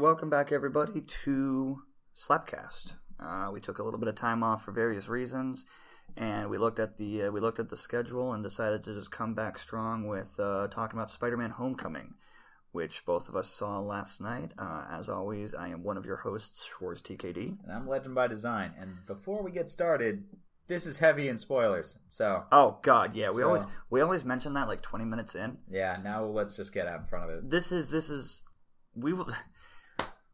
welcome back, everybody, to Slapcast. Uh, we took a little bit of time off for various reasons, and we looked at the uh, we looked at the schedule and decided to just come back strong with uh, talking about Spider-Man: Homecoming, which both of us saw last night. Uh, as always, I am one of your hosts, Schwartz TKD. And I'm Legend by Design. And before we get started, this is heavy in spoilers. So Oh God, yeah, we So- always we always mention that like twenty minutes in. yeah, now let's just get out in front of it. this is this is we will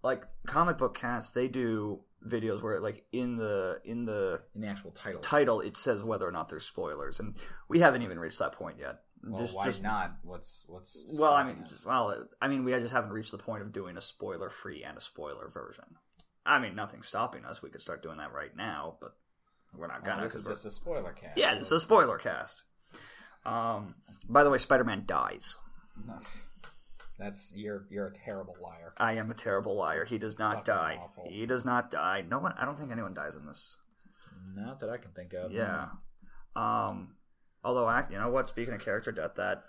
like comic book cast they do videos where like in the in the In the actual title. title it says whether or not there's spoilers and we haven't even reached that point yet well, Just- why just- not? What's what's well i mean just- well i mean we just haven't reached the point of doing a spoiler free and a spoiler version i mean nothing's stopping us we could start doing that right now but we're not gonna this 'cause is just a spoiler cast. yeah this is a spoiler cast um by the way spider-man dies No. That's you're you're a terrible liar. I am a terrible liar. He does not Fucking die. awful. He does not die. No one. I don't think anyone dies in this. Not that I can think of. Yeah. Um. Although, I, you know what? Speaking of character death, that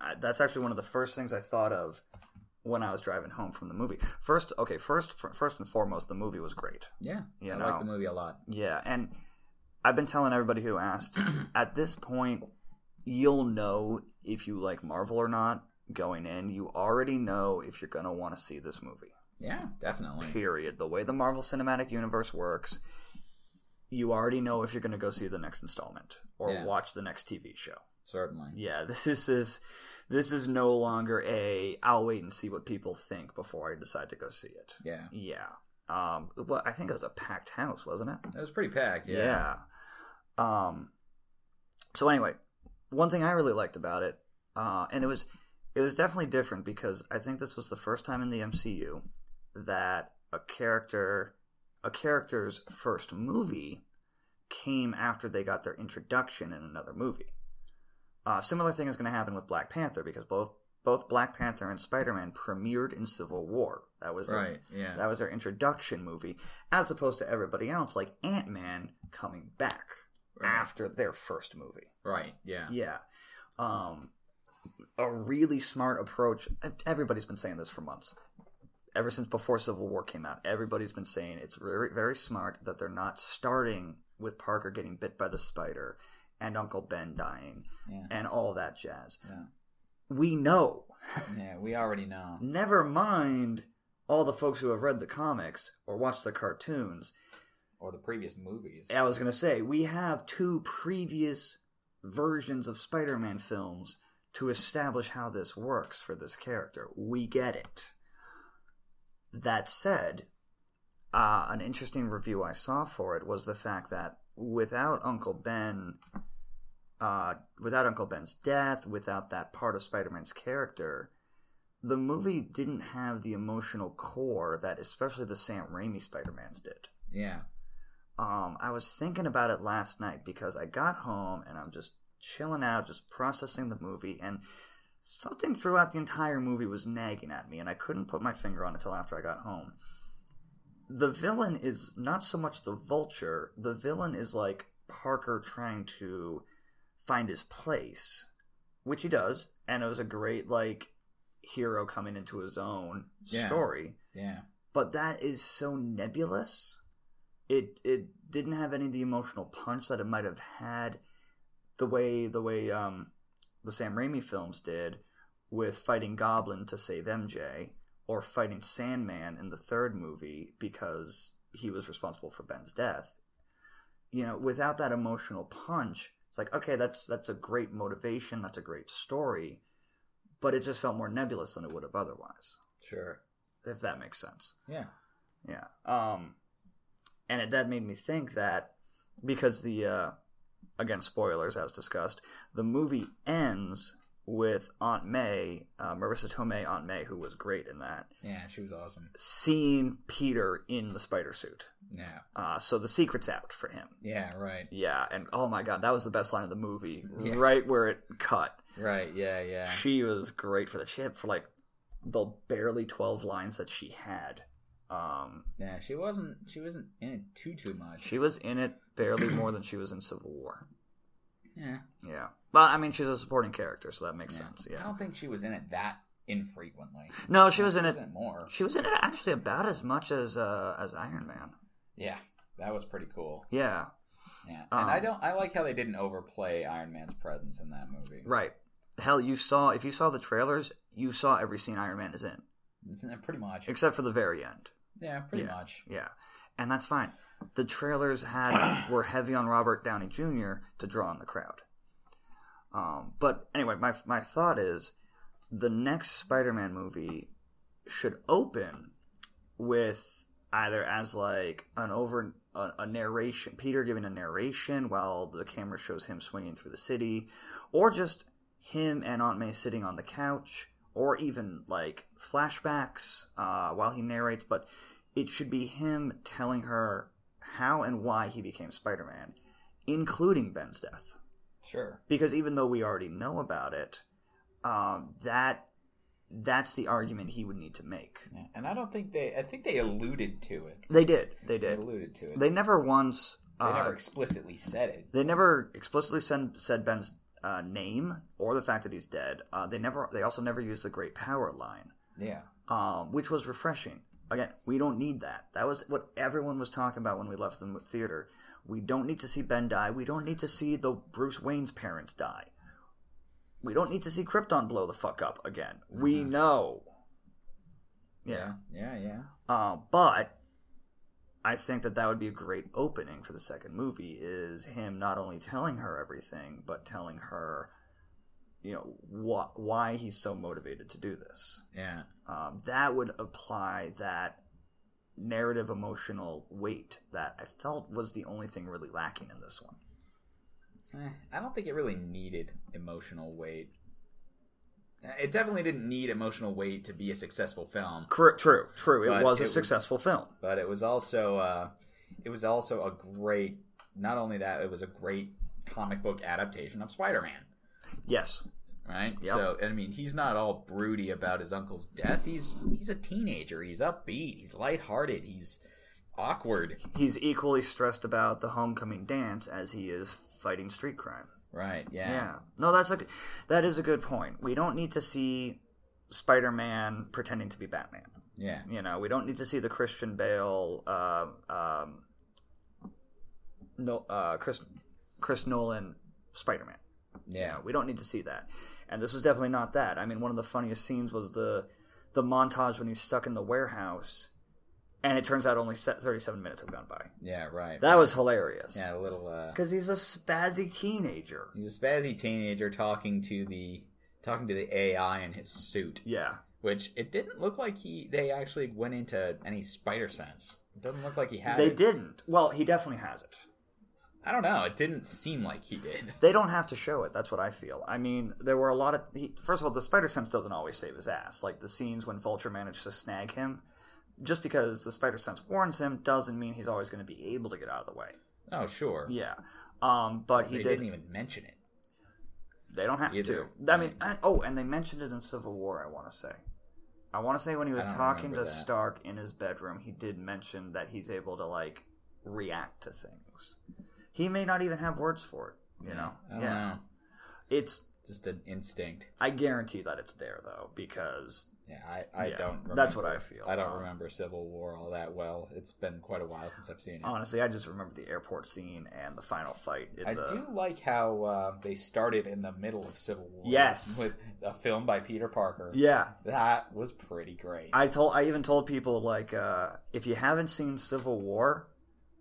I, that's actually one of the first things I thought of when I was driving home from the movie. First, okay. First, first and foremost, the movie was great. Yeah. You I know. like the movie a lot. Yeah, and I've been telling everybody who asked. at this point, you'll know if you like Marvel or not going in. You already know if you're gonna want to see this movie. Yeah, definitely. period. The way the Marvel Cinematic Universe works, you already know if you're going to go see the next installment or Yeah. watch the next TV show. Certainly. Yeah, this is this is no longer a I'll wait and see what people think before I decide to go see it. Yeah. Yeah. Um well, I think it was a packed house, wasn't it? It was pretty packed. Yeah. Yeah. Um. So anyway, one thing I really liked about it, uh, and it was it was definitely different because I think this was the first time in the MCU that a character a character's first movie came after they got their introduction in another movie. Uh, similar thing is going to happen with Black Panther because both both Black Panther and Spider Man premiered in Civil War. That was their- Right. Yeah. that was their introduction movie, as opposed to everybody else, like Ant Man coming back Right. after their first movie. Right. Yeah. Yeah. Um, a really smart approach. Everybody's been saying this for months. Ever since before Civil War came out, everybody's been saying it's very, very smart that they're not starting with Parker getting bit by the spider and Uncle Ben dying Yeah. and all that jazz. Yeah. We know. Yeah. We already know. Never mind all the folks who have read the comics or watched the cartoons. Or the previous movies. I was going to say, we have two previous versions of Spider Man films to establish how this works for this character. We get it. That said, uh, an interesting review I saw for it was the fact that without Uncle Ben, uh, without Uncle Ben's death, without that part of Spider Man's character, the movie didn't have the emotional core that especially the Sam Raimi Spider Mans did Yeah. um, I was thinking about it last night because I got home and I'm just chilling out, just processing the movie, and something throughout the entire movie was nagging at me, and I couldn't put my finger on it until after I got home. The villain is not so much the vulture, the villain is like Parker trying to find his place, which he does, and it was a great, like, hero coming into his own Yeah. story Yeah. but that is so nebulous. It it didn't have any of the emotional punch that it might have had the way the way um, the Sam Raimi films did with fighting Goblin to save MJ or fighting Sandman in the third movie because he was responsible for Ben's death. You know, without that emotional punch, it's like okay, that's that's a great motivation, that's a great story, but it just felt more nebulous than it would have otherwise. Sure. If that makes sense. Yeah. Yeah. Um, and it, that made me think that because the uh, again spoilers as discussed, the movie ends with Aunt May, uh, Marisa Tomei, Aunt May, who was great in that, Yeah. She was awesome. seeing Peter in the spider suit. Yeah. Uh, so the secret's out for him. Yeah. Right. Yeah, and oh my god, that was the best line of the movie. Yeah. Right where it cut. Right. Yeah. Yeah. She was great for that. She had for like the barely twelve lines that she had. Um, Yeah. She wasn't. She wasn't in it too too much. She was in it barely more than she was in Civil War. Yeah. Yeah. Well, I mean, she's a supporting character, so that makes Yeah. sense. Yeah. I don't think she was in it that infrequently. No, she was in it. more. She was in it actually about as much as uh, as Iron Man. Yeah, that was pretty cool. Yeah, Yeah, and I Um, don't. I like how they didn't overplay Iron Man's presence in that movie. right. Hell, you saw if you saw the trailers, you saw every scene Iron Man is in, pretty much. except for the very end. Yeah, pretty Yeah. much. Yeah, and that's fine. The trailers had were heavy on Robert Downey Jr. to draw in the crowd. Um, but anyway, my my thought is the next Spider-Man movie should open with either as like an over a, a narration, Peter giving a narration while the camera shows him swinging through the city, or just him and Aunt May sitting on the couch, or even like flashbacks uh, while he narrates. But it should be him telling her how and why he became Spider-Man, including Ben's death Sure. because even though we already know about it, um, that that's the argument he would need to make. Yeah. And I don't think they. I think they alluded to it. They did, they did. They alluded to it. They never once. They Uh, never explicitly said it. they never explicitly said, said Ben's uh, name or the fact that he's dead. Uh, they never. They also never used the great power line, Yeah. um, which was refreshing. Again, we don't need that. That was what everyone was talking about when we left the theater. We don't need to see Ben die. We don't need to see the Bruce Wayne's parents die. We don't need to see Krypton blow the fuck up again. We know. Yeah. Yeah. Yeah. Uh, but I think that that would be a great opening for the second movie is him not only telling her everything, but telling her, you know, wh- why he's so motivated to do this. Yeah. Um, that would apply that narrative emotional weight that I felt was the only thing really lacking in this one. Eh, I don't think it really needed emotional weight. Eh, It definitely didn't need emotional weight to be a successful film, Cor- true, true. It was a it was- successful film. but it was also uh, it was also a great. Not only that, it was a great comic book adaptation of Spider-Man. Yes. Right. Yep. So I mean, he's not all broody about his uncle's death. He's he's a teenager. He's upbeat. He's lighthearted. He's awkward. He's equally stressed about the homecoming dance as he is fighting street crime. Right. Yeah. Yeah. No, that's a that is a good point. We don't need to see Spider-Man pretending to be Batman. Yeah. You know, we don't need to see the Christian Bale, uh, um, no, uh, Chris, Chris Nolan Spider-Man. Yeah. We don't need to see that. And this was definitely not that. I mean, one of the funniest scenes was the the montage when he's stuck in the warehouse, and it turns out only 37 minutes have gone by. Yeah. Right. That was hilarious. yeah. A little. uh Because he's a spazzy teenager. He's a spazzy teenager talking to the talking to the AI in his suit, Yeah. which it didn't look like he they actually went into any spider sense. It doesn't look like he had They it. didn't. Well, he definitely has it. I don't know. It didn't seem like he did. They don't have to show it. That's what I feel. I mean, there were a lot of. He, first of all, the spider sense doesn't always save his ass. Like the scenes when Vulture managed to snag him. Just because the spider sense warns him doesn't mean he's always going to be able to get out of the way. Oh, sure. Yeah. Um, but he they did. didn't even mention it. They don't have Either. to. I mean, oh, and they mentioned it in Civil War. I want to say. I want to say when he was talking to that. Stark in his bedroom, he did mention that he's able to like react to things. He may not even have words for it. You know. I don't know. It's. Just an instinct. I guarantee that it's there though, because Yeah, I, I Yeah, don't. Remember, that's what I feel. I don't Um, remember Civil War all that well. It's been quite a while since I've seen it. honestly, I just remember the airport scene and the final fight. In I the, do like how uh, they started in the middle of Civil War. Yes. with a film by Peter Parker. Yeah, that was pretty great. I told. I even told people like, uh, if you haven't seen Civil War,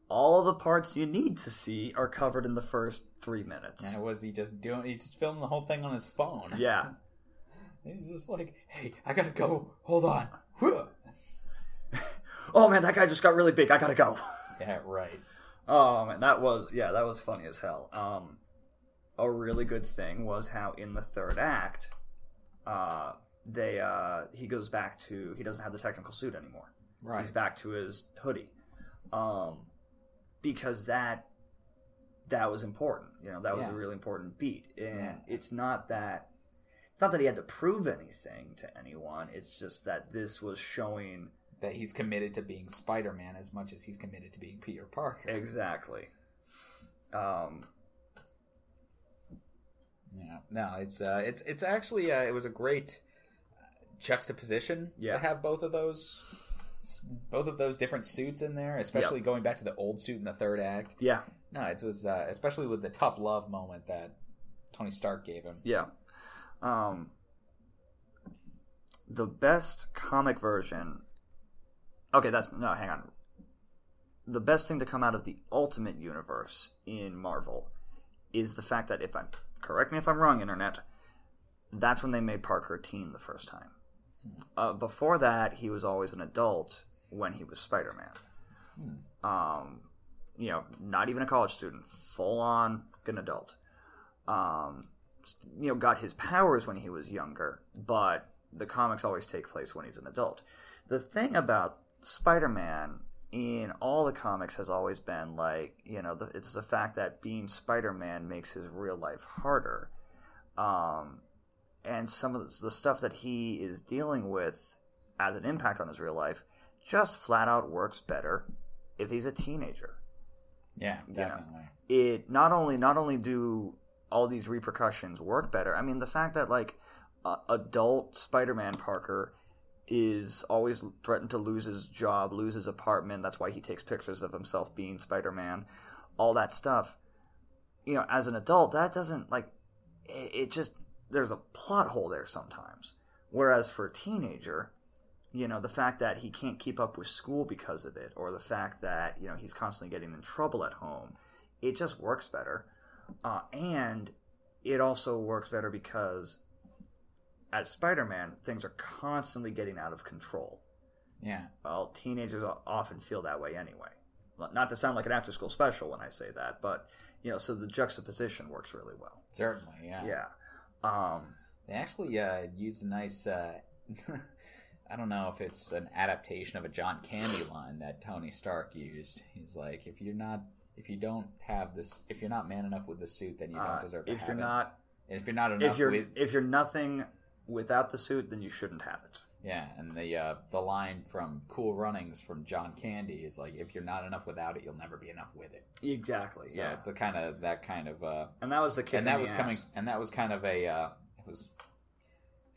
all the parts you need to see are covered in the first three minutes. and was he just doing? He just filmed the whole thing on his phone. Yeah. he's just like, "Hey, I gotta go. Hold on." Oh man, that guy just got really big. I gotta go. Yeah, right. Oh man, that was yeah, that was funny as hell. Um, a really good thing was how in the third act, uh, they uh, he goes back to he doesn't have the technical suit anymore. Right. He's back to his hoodie, um, because that that was important. You know, that was Yeah. a really important beat, and Yeah. it's not that it's not that he had to prove anything to anyone. It's just that this was showing That he's committed to being Spider-Man as much as he's committed to being Peter Parker. exactly. Um, Yeah, no, it's uh, it's it's actually uh, it was a great juxtaposition Yeah. to have both of those both of those different suits in there, especially going back to the old suit in the third act. Yeah, No, it was uh, especially with the tough love moment that Tony Stark gave him. yeah. Um, the best comic version. Okay, that's no. Hang on. The best thing to come out of the Ultimate Universe in Marvel is the fact that if I'm correct me if I'm wrong, Internet, that's when they made Parker a teen the first time. Uh, before that, he was always an adult when he was Spider Man. Um, you know, not even a college student, full on an adult. Um, you know, got his powers when he was younger, but the comics always take place when he's an adult. The thing about Spider Man in all the comics has always been like, you know, the, it's the fact that being Spider Man makes his real life harder. Um, and some of the, stuff that he is dealing with as an impact on his real life just flat out works better if he's a teenager Yeah, definitely. it not only not only do all these repercussions work better. I mean, the fact that like uh, adult Spider-Man Parker is always threatened to lose his job, lose his apartment. That's why he takes pictures of himself being Spider-Man. All that stuff. You know, as an adult, that doesn't like it, it just there's a plot hole there sometimes. Whereas for a teenager, you know, the fact that he can't keep up with school because of it, or the fact that, you know, he's constantly getting in trouble at home, it just works better. Uh, and it also works better because as Spider Man, things are constantly getting out of control. Yeah. Well, teenagers often feel that way anyway. Not to sound like an after school special when I say that, but, you know, so the juxtaposition works really well. Certainly, yeah. Yeah. Um, They actually uh, used a nice. Uh, I don't know if it's an adaptation of a John Candy line that Tony Stark used. He's like, if you're not, if you don't have this, if you're not man enough with the suit, then you don't uh, deserve if you're it. not And if you're not enough if you're with, if you're nothing without the suit, then you shouldn't have it. Yeah. And the uh, the line from Cool Runnings from John Candy is like, if you're not enough without it, you'll never be enough with it. Exactly. So it's the kind of that kind of. Uh, and that was the kick. and that was coming and that was kind of a uh, it was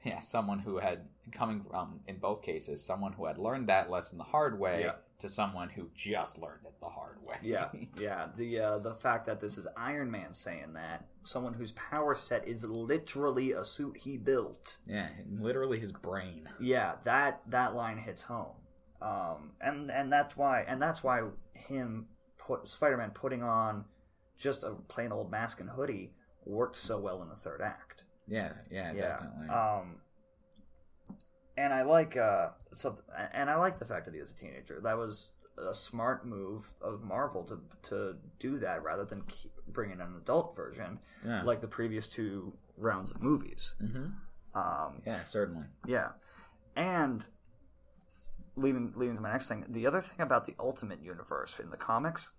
yeah someone who had coming from in both cases someone who had learned that lesson the hard way Yeah. To someone who just learned it the hard way Yeah, yeah. The uh, the fact that this is Iron Man saying that someone whose power set is literally a suit he built. yeah literally his brain Yeah, that that line hits home. Um, and and that's why and that's why him put Spider-Man putting on just a plain old mask and hoodie worked so well in the third act. yeah yeah, yeah. definitely Um, and I like uh, so, and I like the fact that he was a teenager. That was a smart move of Marvel to to do that rather than bringing an adult version yeah like the previous two rounds of movies. hmm Um, yeah certainly yeah, and leading leading to my next thing, the other thing about the Ultimate Universe in the comics,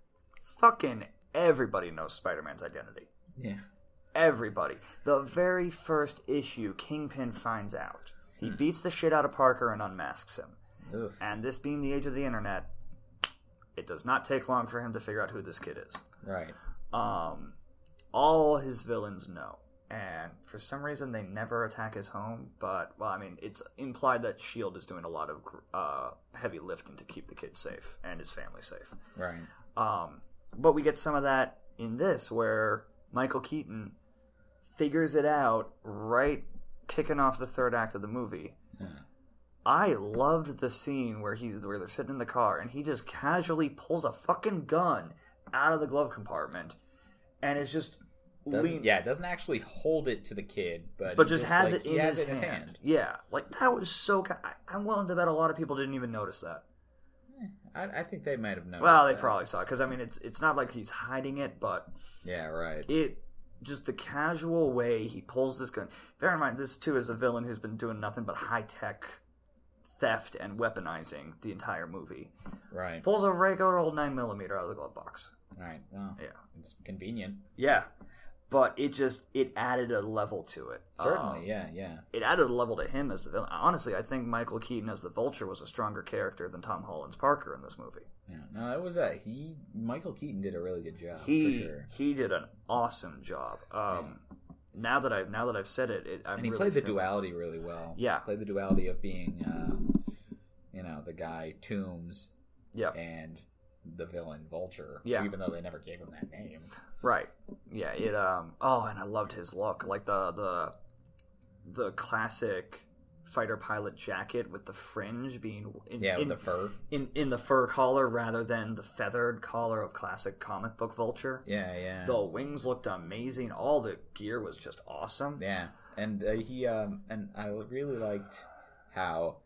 fucking everybody knows Spider-Man's identity. yeah Everybody. The very first issue, Kingpin finds out. He beats the shit out of Parker and unmasks him. Ugh. And this being the age of the internet, it does not take long for him to figure out who this kid is. right Um, all his villains know. And for some reason, they never attack his home. But, well, I mean, it's implied that S.H.I.E.L.D. is doing a lot of uh, heavy lifting to keep the kid safe and his family safe. right Um, but we get some of that in this, where Michael Keaton figures it out right kicking off the third act of the movie. Yeah. I loved the scene where he's where they're sitting in the car and he just casually pulls a fucking gun out of the glove compartment and is just doesn't, lean, yeah it doesn't actually hold it to the kid but but he just has like, it in has his, it hand. Yeah, like that was so. I, I'm willing to bet a lot of people didn't even notice that. Eh, I, I think they might have noticed Well, they that. probably saw it because I mean, it's it's not like he's hiding it, but yeah right it just the casual way he pulls this gun. Bear in mind, this too is a villain who's been doing nothing but high tech theft and weaponizing the entire movie. right Pulls a regular old nine millimeter out of the glove box. right well Yeah, it's convenient yeah, but it just it added a level to it. certainly Um, yeah yeah It added a level to him as the villain. Honestly, I think Michael Keaton as the Vulture was a stronger character than Tom Holland's Parker in this movie. Yeah, no, it was a he. Michael Keaton did a really good job he for sure. he did an awesome job. Um, now that I've now that I've said it, it I'm and he really played the duality really well. Yeah. played the duality of being, uh, you know, the guy Toombs Yeah, and the villain Vulture. Yeah. even though they never gave him that name. right. Yeah, it. Um. Oh, and I loved his look, like the the the classic fighter pilot jacket with the fringe being in, Yeah, in, the fur. in in the fur collar rather than the feathered collar of classic comic book Vulture. Yeah, yeah, The wings looked amazing. All the gear was just awesome. yeah. And uh, he, um, and I really liked how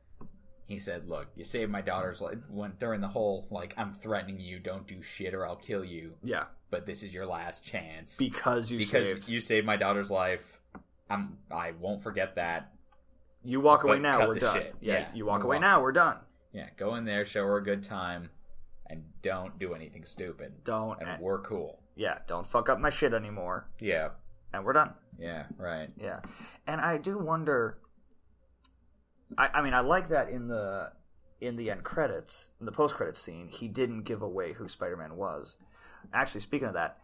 he said, "Look, you saved my daughter's life." When during the whole like, "I'm threatening you, don't do shit or I'll kill you," Yeah, but this is your last chance because you because saved. you saved my daughter's life. I'm, I won't forget that. You walk away now, we're done. Yeah, Yeah, you walk away walk- now, we're done. Yeah, go in there, show her a good time, and don't do anything stupid. Don't. And we're cool. yeah, don't fuck up my shit anymore, Yeah, and we're done. yeah, right. Yeah, and I do wonder. I, I mean, I like that in the in the end credits, in the post credits scene, he didn't give away who Spider Man was. Actually, speaking of that,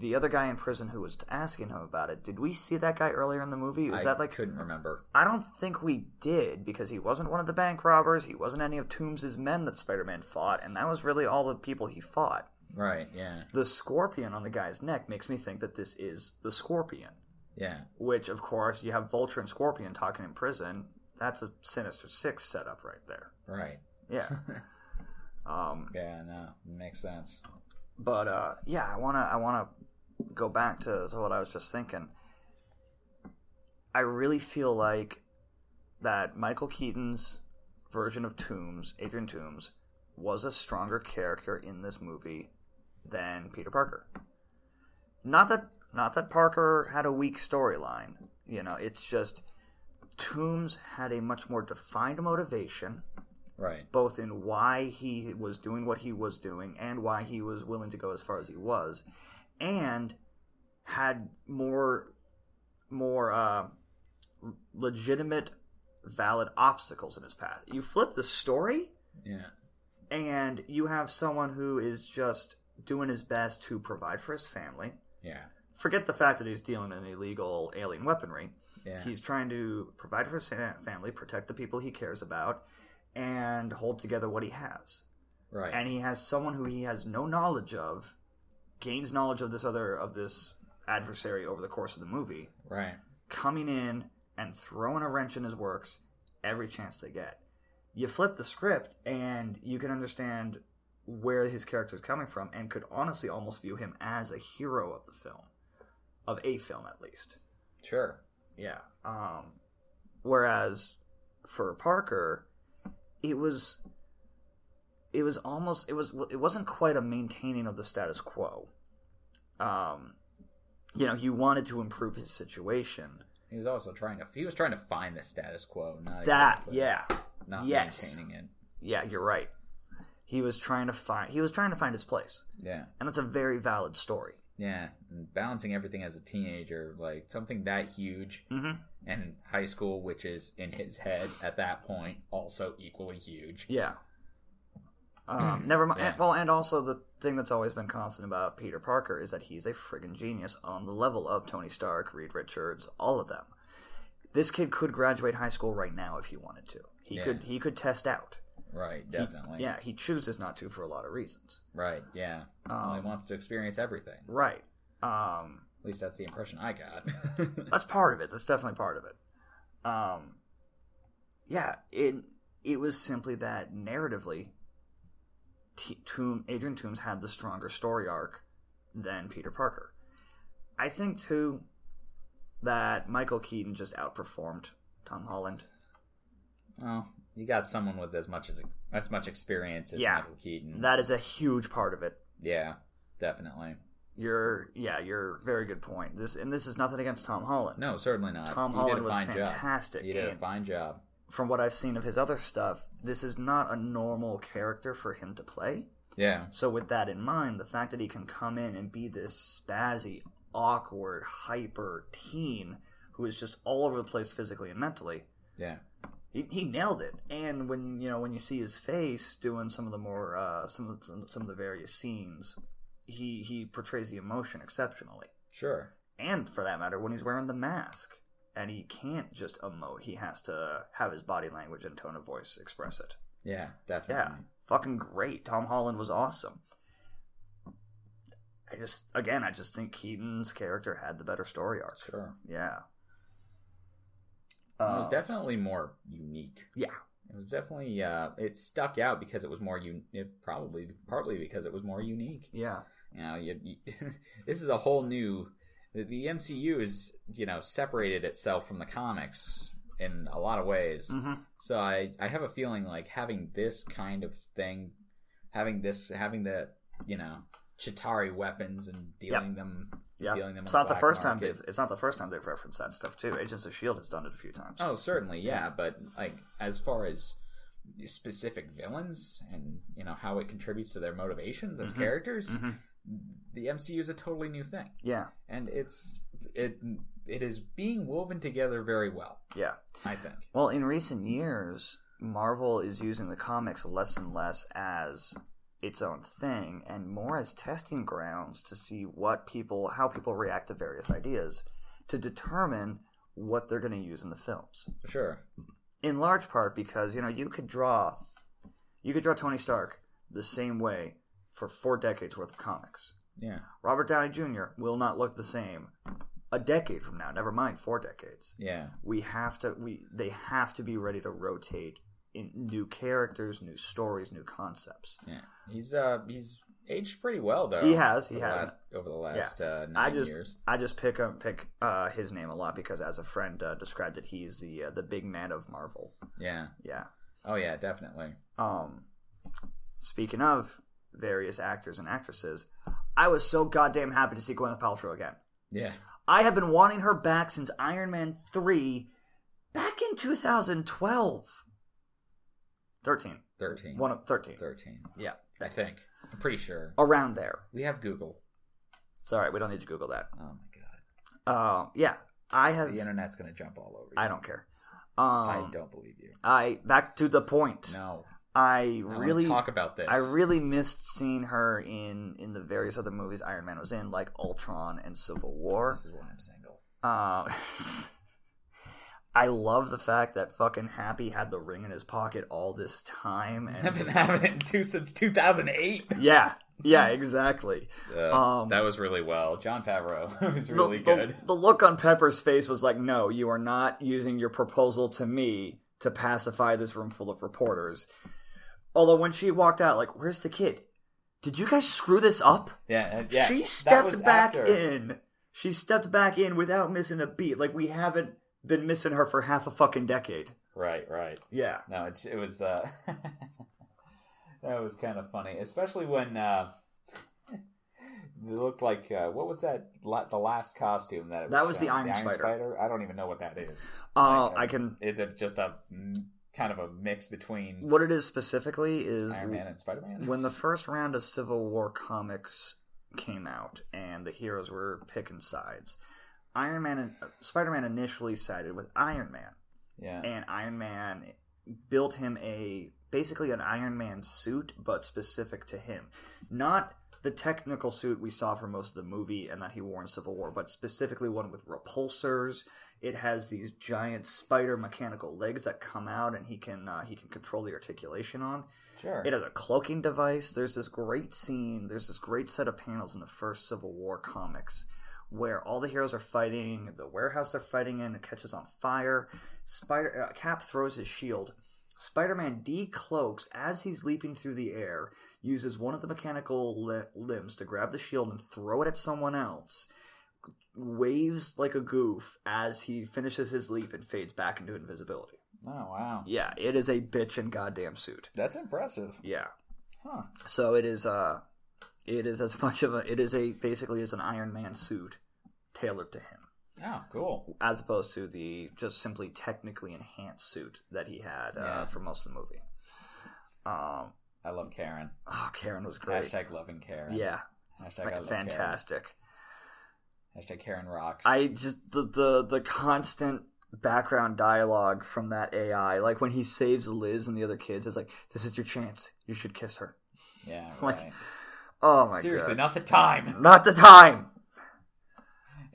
the other guy in prison who was asking him about it, did we see that guy earlier in the movie? Was I that like? couldn't remember. I don't think we did because he wasn't one of the bank robbers. He wasn't any of Toombs' men that Spider Man fought, and that was really all the people he fought. Right? Yeah, The scorpion on the guy's neck makes me think that this is the scorpion. yeah, Which, of course, you have Vulture and Scorpion talking in prison. That's a Sinister Six setup right there. right. Yeah. um, Yeah, no, makes sense. but uh, yeah, I wanna I wanna go back to, to what I was just thinking. I really feel like that Michael Keaton's version of Toombs, Adrian Toombs, was a stronger character in this movie than Peter Parker. Not that not that Parker had a weak storyline. You know, it's just Toombs had a much more defined motivation Right. both in why he was doing what he was doing and why he was willing to go as far as he was, and had more more uh, legitimate, valid obstacles in his path. You flip the story, Yeah. and you have someone who is just doing his best to provide for his family. Yeah. Forget the fact that he's dealing in illegal alien weaponry. Yeah. He's trying to provide for his family, protect the people he cares about, and hold together what he has. right. And he has someone who he has no knowledge of, gains knowledge of this other of this adversary over the course of the movie, right. coming in and throwing a wrench in his works every chance they get. You flip the script and you can understand where his character is coming from and could honestly almost view him as a hero of the film. Of a film at least. Sure. Yeah. Um, whereas for Parker, it was it was almost it was it wasn't quite a maintaining of the status quo. Um, you know, he wanted to improve his situation. He was also trying to. He was trying to find the status quo, not That, exactly- yeah, not yes. maintaining it. yeah, you're right. He was trying to find he was trying to find his place, Yeah. and that's a very valid story. Yeah, and balancing everything as a teenager, like something that huge, Mm-hmm. and high school, which is in his head at that point, also equally huge. Yeah. Um, never mind. Yeah. Well, and also the thing that's always been constant about Peter Parker is that he's a friggin' genius on the level of Tony Stark, Reed Richards, all of them. This kid could graduate high school right now if he wanted to. He Yeah. could. He could test out. Right, He- definitely. yeah, he chooses not to for a lot of reasons. Right, yeah. well, he Um, wants to experience everything. Right. Um, At least that's the impression I got. that's part of it. That's definitely part of it. Um, yeah, it it was simply that narratively, T- Toom, Adrian Toombs had the stronger story arc than Peter Parker. I think too that Michael Keaton just outperformed Tom Holland. well, you got someone with as much as as much experience as Yeah. Michael Keaton. That is a huge part of it. yeah, definitely. You're yeah, you're very good point. This and this is nothing against Tom Holland. No, certainly not. Tom he Holland was fantastic job. He did a fine job. From what I've seen of his other stuff, this is not a normal character for him to play. Yeah, So with that in mind, the fact that he can come in and be this spazzy, awkward, hyper teen who is just all over the place physically and mentally, yeah, he, he nailed it. And when you know when you see his face doing some of the more uh, some of some, some of the various scenes, he he portrays the emotion exceptionally. sure. and for that matter, when he's wearing the mask. And he can't just emote; he has to have his body language and tone of voice express it. Yeah, definitely. Yeah, fucking great. Tom Holland was awesome. I just, again, I just think Keaton's character had the better story arc. Sure. Yeah. it was Uh, definitely more unique. yeah. It was definitely uh, it stuck out because it was more un- it probably partly because it was more unique. Yeah. You know, you, you, this is a whole new. The, MCU is you know separated itself from the comics in a lot of ways. hmm So I I have a feeling like having this kind of thing, having this having the you know Chitauri weapons and dealing them Yeah. dealing them. It's not the first time they've. It's not the first time they've referenced that stuff too. Agents of Shield has done it a few times. Oh, certainly, yeah. But like as far as specific villains and you know how it contributes to their motivations as Mhm. characters, Mhm. The MCU is a totally new thing, Yeah. and it's it it is being woven together very well. Yeah. I think. Well, in recent years, Marvel is using the comics less and less as its own thing and more as testing grounds to see what people, how people react to various ideas to determine what they're going to use in the films. Sure. In large part because, you know, you could draw, you could draw Tony Stark the same way for four decades worth of comics. Yeah. Robert Downey Jr. will not look the same a decade from now, never mind four decades Yeah. we have to we they have to be ready to rotate in new characters new stories new concepts Yeah. He's uh he's aged pretty well though. He has, he has. last, over the last uh, nine i just years. i just pick up pick uh his name a lot because as a friend uh, described it he's the uh, the big man of marvel Yeah. yeah Oh yeah, definitely. um speaking of various actors and actresses i was so goddamn happy to see gwyneth paltrow again Yeah. i have been wanting her back since iron man 3 back in 2012 13 Thirteen. one of 13 Thirteen. yeah I think. I'm pretty sure. around there We have Google. Right. We don't need to Google that. Oh my god. Uh, yeah, I have. The internet's gonna jump all over you. I don't care. Um, I don't believe you. I back to the point. No. I I really talk about this. I really missed seeing her in in the various other movies Iron Man was in, like Ultron and Civil War. This is why I'm single. Um, I love the fact that fucking Happy had the ring in his pocket all this time, And I've been having it too since 2008. yeah, yeah, exactly. Uh, Um, that was really well. Jon Favreau was really the, good. The, the look on Pepper's face was like, "No, you are not using your proposal to me to pacify this room full of reporters." Although when she walked out, like, "Where's the kid? Did you guys screw this up?" Yeah, yeah. she stepped back after- in. She stepped back in without missing a beat. Like we haven't been missing her for half a fucking decade. Right, right. Yeah. No, it, it was. Uh, that was kind of funny, especially when uh, it looked like uh, what was that? La- the last costume that it was That was the shown? Iron Spider. I don't even know what that is. Uh, Like, I can. Is it just a mm, kind of a mix between What it is specifically is Iron Man and Spider Man? when the first round of Civil War comics came out and the heroes were picking sides, Iron Man and uh, Spider Man initially sided with Iron Man, Yeah, and Iron Man built him a basically an Iron Man suit, but specific to him, not the technical suit we saw for most of the movie and that he wore in Civil War, but specifically one with repulsors. It has these giant spider mechanical legs that come out, and he can uh, he can control the articulation on. sure. It has a cloaking device. There's this great scene. There's this great set of panels in the first Civil War comics where all the heroes are fighting. The warehouse they're fighting in it catches on fire. Spider uh, Cap throws his shield. Spider-Man decloaks as he's leaping through the air. Uses one of the mechanical li- limbs to grab the shield and throw it at someone else. Waves like a goof as he finishes his leap and fades back into invisibility. oh wow, Yeah, it is a bitch and goddamn suit. that's impressive. Yeah. Huh? So it is uh it is as much of a it is a basically is an Iron Man suit tailored to him. Oh, cool. As opposed to the just simply technically enhanced suit that he had uh, Yeah. for most of the movie. Um I love Karen. oh Karen was great. Hashtag loving Karen. yeah. Hashtag love fantastic. Karen. Hashtag Karen rocks. I just the, the the constant background dialogue from that AI, like when he saves Liz and the other kids, it's like, This is your chance. You should kiss her. yeah, like. Oh my Seriously, god. not the time. Not the time.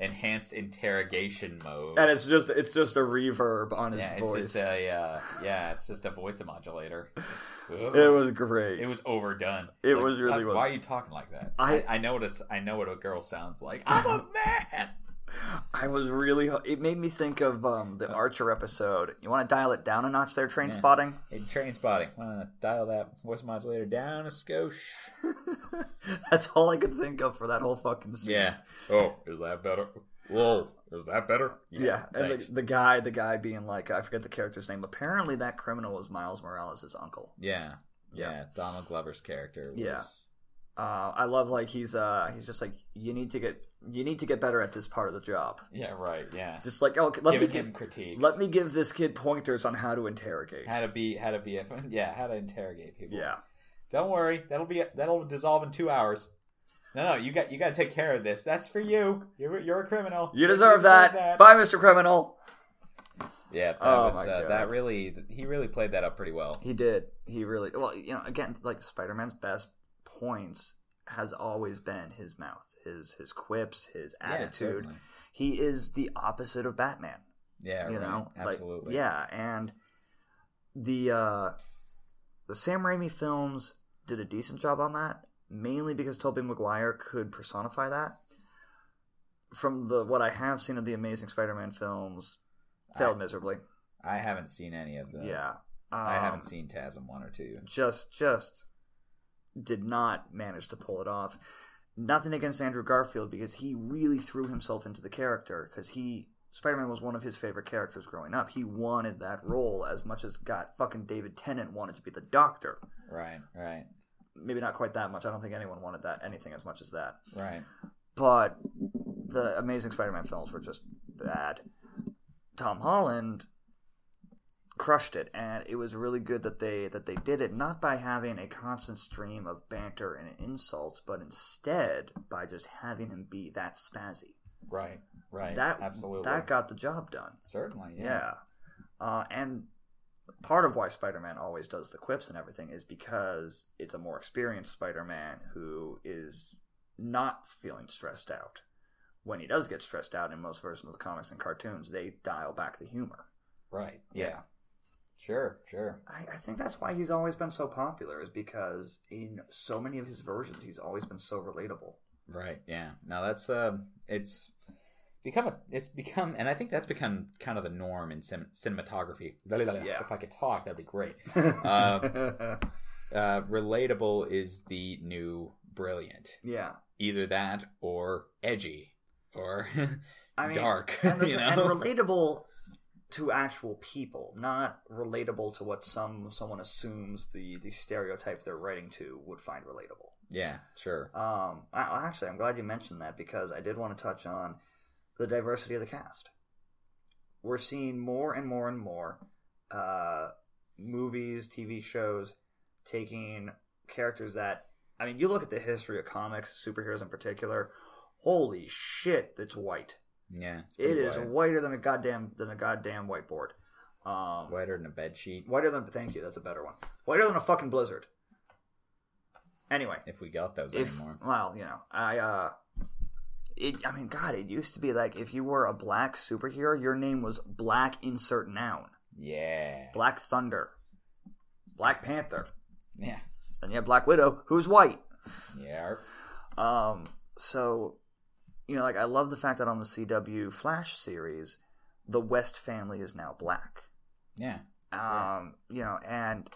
Enhanced interrogation mode. and it's just it's just a reverb on his yeah, it's voice. just a uh, yeah, it's just a voice modulator. it was great. It was overdone. It was really why, was. Why are you talking like that? I- I I know what a, I know what a girl sounds like. I'm a man. I was really. It made me think of um, the Archer episode. You want to dial it down a notch there, train Yeah. spotting? Hey, train spotting. Want to dial that voice modulator down a skosh? That's all I could think of for that whole fucking scene. Yeah. Oh, is that better? Whoa, is that better? Yeah, and the, the guy, the guy being like, I forget the character's name. Apparently, that criminal was Miles Morales' uncle. yeah, Yeah. yeah. Donald Glover's character. Was, Yeah. Uh, I love like he's uh he's just like you need to get you need to get better at this part of the job. Yeah. Right. Yeah. Just like oh let Giving me give him critiques. let me give this kid pointers on how to interrogate. how to be how to be a yeah how to interrogate people. yeah, Don't worry, that'll be that'll dissolve in two hours. No, no, you got you got to take care of this. That's for you. You're you're a criminal. you deserve that. Bye, Mr. Criminal. Yeah, that Oh was my uh, God. that really he really played that up pretty well. He did. He really well. You know, again, like Spider Man's best points has always been his mouth, his his quips, his attitude. certainly. he is the opposite of Batman. Yeah, you right. know, Like, absolutely. yeah, and the uh, the Sam Raimi films did a decent job on that, mainly because Tobey Maguire could personify that. From the what I have seen of the Amazing Spider-Man films, failed I- miserably. I haven't seen any of them. yeah, I Um, haven't seen TASM one or two. just just did not manage to pull it off. Nothing against Andrew Garfield because he really threw himself into the character because he Spider-Man was one of his favorite characters growing up. He wanted that role as much as got fucking David Tennant wanted to be the Doctor. Right, right, Maybe not quite that much. I don't think anyone wanted that anything as much as that. right. But the Amazing Spider-Man films were just bad. Tom Holland crushed it, and it was really good that they that they did it not by having a constant stream of banter and insults, but instead by just having him be that spazzy. Right, right. That absolutely. that got the job done. Certainly, yeah. Yeah, uh, and part of why Spider-Man always does the quips and everything is because it's a more experienced Spider-Man who is not feeling stressed out. When he does get stressed out in most versions of the comics and cartoons, they dial back the humor. Right. Yeah. Sure, sure. I, I think that's why he's always been so popular, is because in so many of his versions, he's always been so relatable. Right. Yeah. Now that's um, it's become a, it's become, and I think that's become kind of the norm in cin- cinematography. Yeah. If I could talk, that'd be great. Uh, uh, relatable is the new brilliant. yeah. Either that or edgy or I mean, dark. and, the- you and know. relatable to actual people, not relatable to what some someone assumes the the stereotype they're writing to would find relatable. yeah. Sure. Um, I, actually, I'm glad you mentioned that because I did want to touch on the diversity of the cast. We're seeing more and more and more uh, movies, TV shows taking characters that I mean, you look at the history of comics, superheroes in particular. Holy shit, that's white. Yeah. It white. whiter than a goddamn than a goddamn whiteboard. Um, whiter than a bed sheet. whiter than thank you. That's a better one. Whiter than a fucking blizzard. Anyway, If we got those if anymore. well, you know, I uh, it. I mean, God, it used to be like if you were a black superhero, your name was Black Insert Noun, Yeah. Black Thunder, Black Panther. Yeah. Then you have Black Widow, who's white. Yeah. Um, so, you know, like I love the fact that on the CW Flash series, the West family is now black. Yeah. Um, you know, and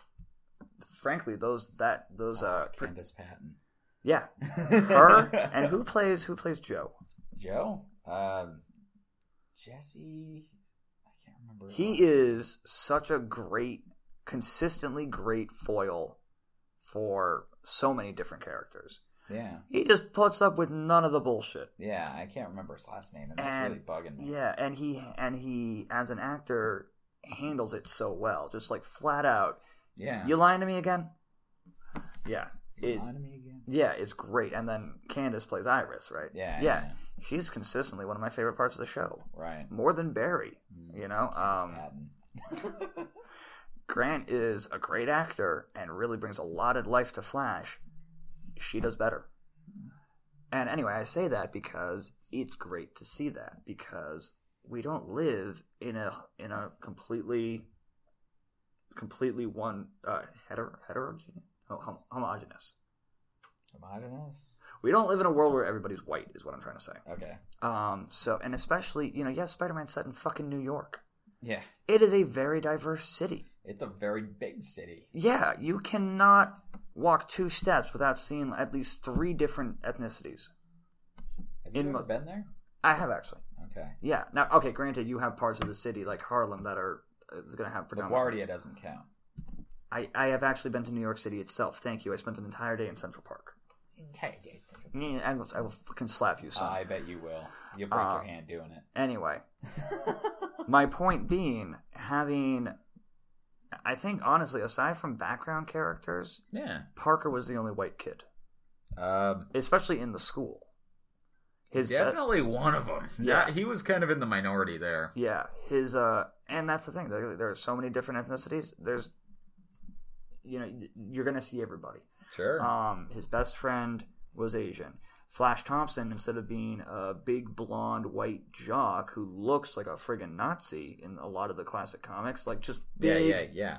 frankly, those that those uh, oh, pr- Candice Patton. yeah, her and who plays who plays Joe? Joe? Um, Jesse? I can't remember. He is such a great, consistently great foil for so many different characters. Yeah. He just puts up with none of the bullshit. Yeah, I can't remember his last name, and that's And- really bugging me. Yeah, and he and he as an actor handles it so well, just like flat out. Yeah. You lying to me again? Yeah. It, lying to me again? yeah, it's great. And then Candice plays Iris, right? Yeah, Yeah. yeah. She's consistently one of my favorite parts of the show. Right. More than Barry. You know? Um Grant is a great actor and really brings a lot of life to Flash. She does better. And anyway, I say that because it's great to see that because we don't live in a in a completely completely one uh, heter heterogeneous oh, hom- homogeneous. Homogeneous. We don't live in a world where everybody's white, is what I'm trying to say. Okay. Um, so and especially you know, yes, Spider-Man's set in fucking New York. Yeah. It is a very diverse city. It's a very big city. Yeah, you cannot walk two steps without seeing at least three different ethnicities. Have you In ever mo- been there? I have actually. Okay. Yeah. Now, okay. Granted, you have parts of the city like Harlem that are is going to have predominantly. LaGuardia doesn't count. I, I have actually been to New York City itself. Thank you. I spent an entire day in Central Park. Yeah, I will, I will fucking slap you, son. I bet you will. You'll break Uh, your hand doing it. Anyway, my point being, having, I think honestly, aside from background characters, yeah. Parker was the only white kid, Um, especially in the school. His be- Definitely one of them. Yeah. Yeah, he was kind of in the minority there. Yeah, his uh, and that's the thing. There, there are so many different ethnicities. There's, you know, you're gonna see everybody. sure. Um, his best friend was Asian. Flash Thompson, instead of being a big blonde white jock who looks like a friggin' Nazi in a lot of the classic comics, like just big, yeah, yeah,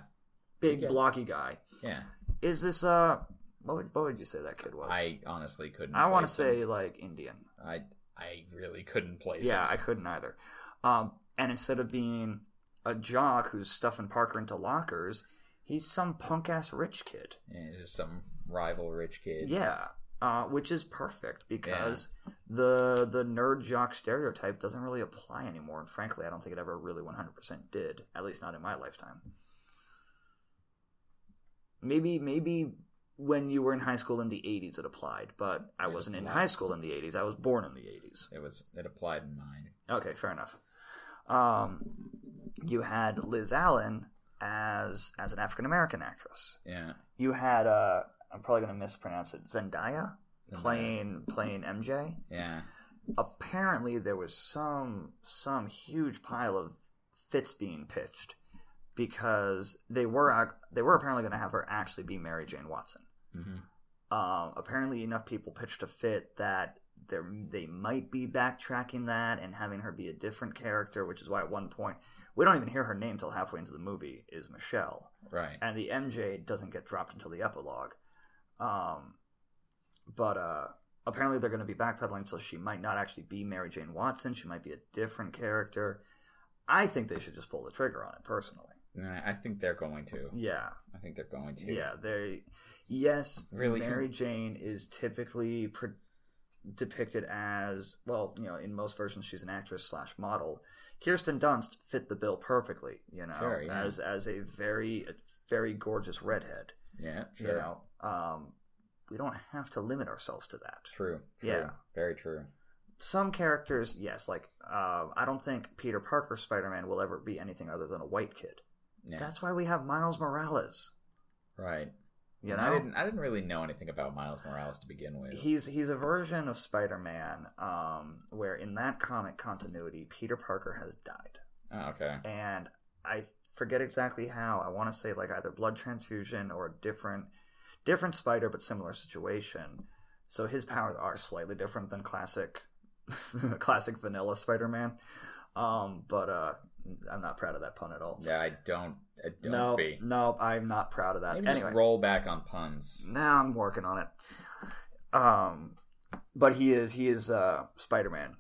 big Yeah. blocky guy, yeah. is this uh, what would, what would you say that kid was? I honestly couldn't. I want to say like Indian. I I really couldn't place. Yeah, him. I couldn't either. Um, and instead of being a jock who's stuffing Parker into lockers, he's some punk ass rich kid. Yeah, just some rival rich kid. Yeah, uh, which is perfect because the the nerd jock stereotype doesn't really apply anymore, and frankly, I don't think it ever really one hundred percent did. At least not in my lifetime. Maybe maybe when you were in high school in the eighties it applied, but I It wasn't in high school in the eighties. I was born in the eighties. It was it applied in mine. Okay, fair enough. Um, you had Liz Allen as as an African American actress. Yeah. You had uh, I'm probably going to mispronounce it, Zendaya playing playing MJ. Yeah. Apparently, there was some some huge pile of fits being pitched because they were they were apparently going to have her actually be Mary Jane Watson. hmm Um, apparently, enough people pitched a fit that they they might be backtracking that and having her be a different character, which is why at one point we don't even hear her name till halfway into the movie is Michelle, Right. and the MJ doesn't get dropped until the epilogue. Um, but uh, apparently they're going to be backpedaling, so she might not actually be Mary Jane Watson. She might be a different character. I think they should just pull the trigger on it personally. I think they're going to. Yeah, I think they're going to. yeah. They, yes, Really? Mary Jane is typically pre- depicted as well. You know, in most versions, she's an actress slash model. Kirsten Dunst fit the bill perfectly. You know, Sure, yeah. as as a very very gorgeous redhead. Yeah. Sure. You know, um, we don't have to limit ourselves to that. True. True. Yeah. Very true. Some characters, yes, like uh, I don't think Peter Parker Spider Man will ever be anything other than a white kid. Yeah. That's why we have Miles Morales. right. You And know, I didn't. I didn't really know anything about Miles Morales to begin with. he's he's a version of Spider-Man, um, where in that comic continuity, Peter Parker has died, oh, okay. and I forget exactly how. I want to say like either blood transfusion or a different different Spider, but similar situation. So his powers are slightly different than classic classic vanilla Spider-Man. Um, but uh, I'm not proud of that pun at all. Yeah. I don't. I don't no, be. no, I'm not proud of that. Maybe anyway, roll back on puns. now I'm working on it. Um, but he is he is uh Spider-Man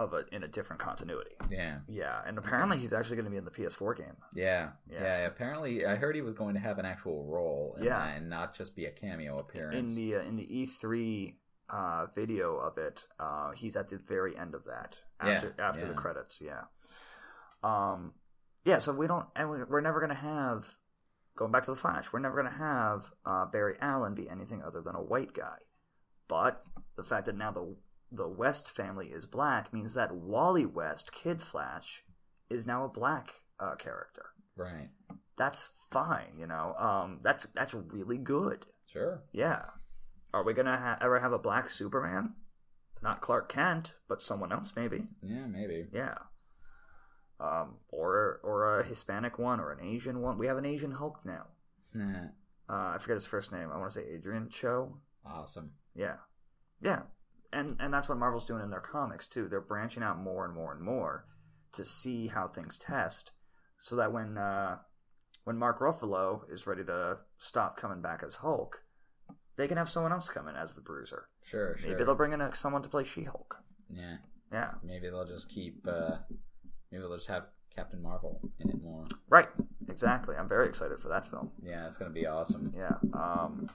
of a in a different continuity. Yeah. Yeah, and apparently he's actually going to be in the PS4 game. Yeah, Yeah. yeah. Apparently, I heard he was going to have an actual role, in Yeah. that and not just be a cameo appearance In the uh, in the E3 uh, video of it, uh, he's at the very end of that after Yeah, after the credits. Yeah. Um, yeah. So we don't, and we- we're never going to have. Going back to the Flash, we're never going to have uh, Barry Allen be anything other than a white guy. But the fact that now the the West family is black means that Wally West, Kid Flash, is now a black uh, character. right. That's fine, you know. Um, that's that's really good. Sure. Yeah. Are we gonna ha- ever have a black Superman? Not Clark Kent, but someone else maybe. Yeah, maybe. Yeah. Um, or or a Hispanic one or an Asian one. We have an Asian Hulk now. Uh, I forget his first name. I want to say Adrian Cho. Awesome. Yeah, yeah. And and that's what Marvel's doing in their comics too. They're branching out more and more and more to see how things test, so that when uh, when Mark Ruffalo is ready to stop coming back as Hulk, they can have someone else come in as the Bruiser. Sure, sure. Maybe they'll bring in a, someone to play She Hulk. yeah, Yeah, maybe they'll just keep. Uh, maybe they'll just have Captain Marvel in it more. right. Exactly. I'm very excited for that film. Yeah, it's gonna be awesome. Yeah. Um,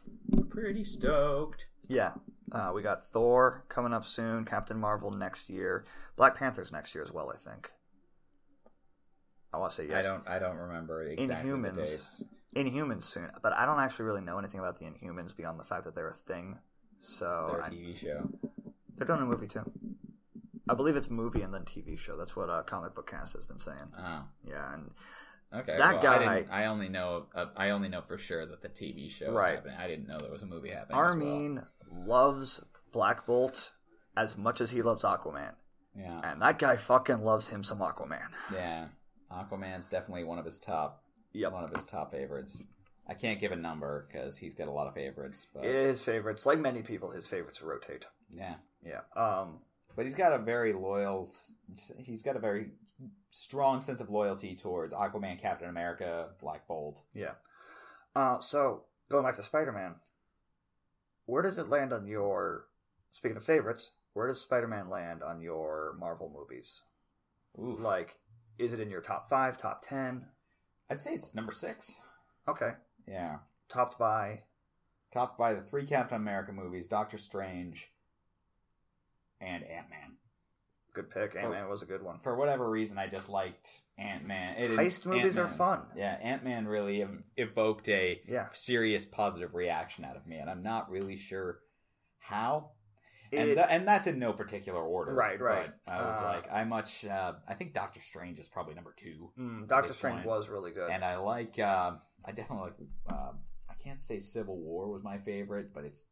Pretty stoked. Yeah. Uh, we got Thor coming up soon. Captain Marvel next year. Black Panther's next year as well. I think. I want to say yes. I don't. I don't remember exactly the Inhumans. dates. Inhumans soon, but I don't actually really know anything about the Inhumans beyond the fact that they're a thing. So Their I- TV show. they're doing a movie too. I believe it's movie and then TV show. That's what uh, Comic Book Cast has been saying. Oh, Yeah, and okay. That well, guy- I, didn't, I only know. Uh, I only know for sure that the TV show Right. happening. I didn't know there was a movie happening. as well. Armin loves Black Bolt as much as he loves Aquaman, Yeah. and that guy fucking loves him some Aquaman. Yeah, Aquaman's definitely one of his top, Yep. one of his top favorites. I can't give a number because he's got a lot of favorites, but His favorites, like many people, his favorites rotate. yeah, Yeah. Um. but he's got a very loyal. He's got a very strong sense of loyalty towards Aquaman, Captain America, Black Bolt. Yeah. Uh. So going back to Spider-Man, where does it land on your? Speaking of favorites, where does Spider-Man land on your Marvel movies? Ooh, Like, is it in your top five, top ten? I'd say it's number six. Okay. Yeah, Topped by topped by the three Captain America movies, Doctor Strange, and Ant Man. Good pick. Ant Man was a good one. For whatever reason, I just liked Ant Man. Heist movies are Ant-Man. fun. Yeah, Ant Man really ev- evoked a Yeah. serious positive reaction out of me, and I'm not really sure how. It- and tha- and that's in no particular order. Right, right. But I was Uh, like, I much. Uh, I think Doctor Strange is probably number two, Mm, Doctor Strange point. was really good. and I like. Uh, I definitely like. Uh, I can't say Civil War was my favorite, but it's.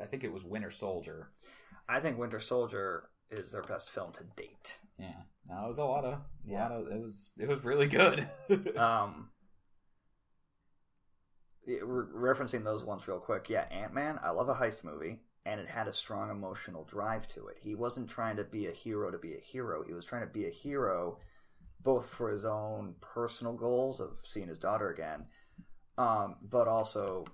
I think it was Winter Soldier. I think Winter Soldier is their best film to date. Yeah, no, it was a lot of. Yeah. lot of. It was. It was really good. Um, it- re- referencing those ones real quick. Yeah, Ant Man. I love a heist movie, and it had a strong emotional drive to it. He wasn't trying to be a hero to be a hero. He was trying to be a hero, both for his own personal goals of seeing his daughter again, um, but also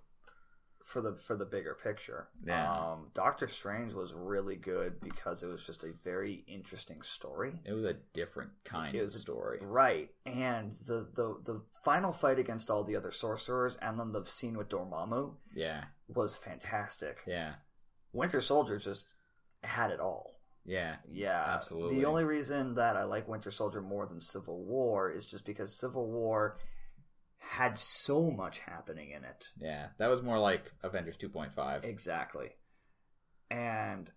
for the for the bigger picture. Yeah. Um, Doctor Strange was really good because it was just a very interesting story. it was a different kind of story. Right, and the, the the final fight against all the other sorcerers, and then the scene with Dormammu Yeah, was fantastic. yeah, Winter Soldier just had it all. yeah. Yeah, Absolutely. The only reason that I like Winter Soldier more than Civil War is just because Civil War had so much happening in it. Yeah, that was more like Avengers 2.5. Exactly, and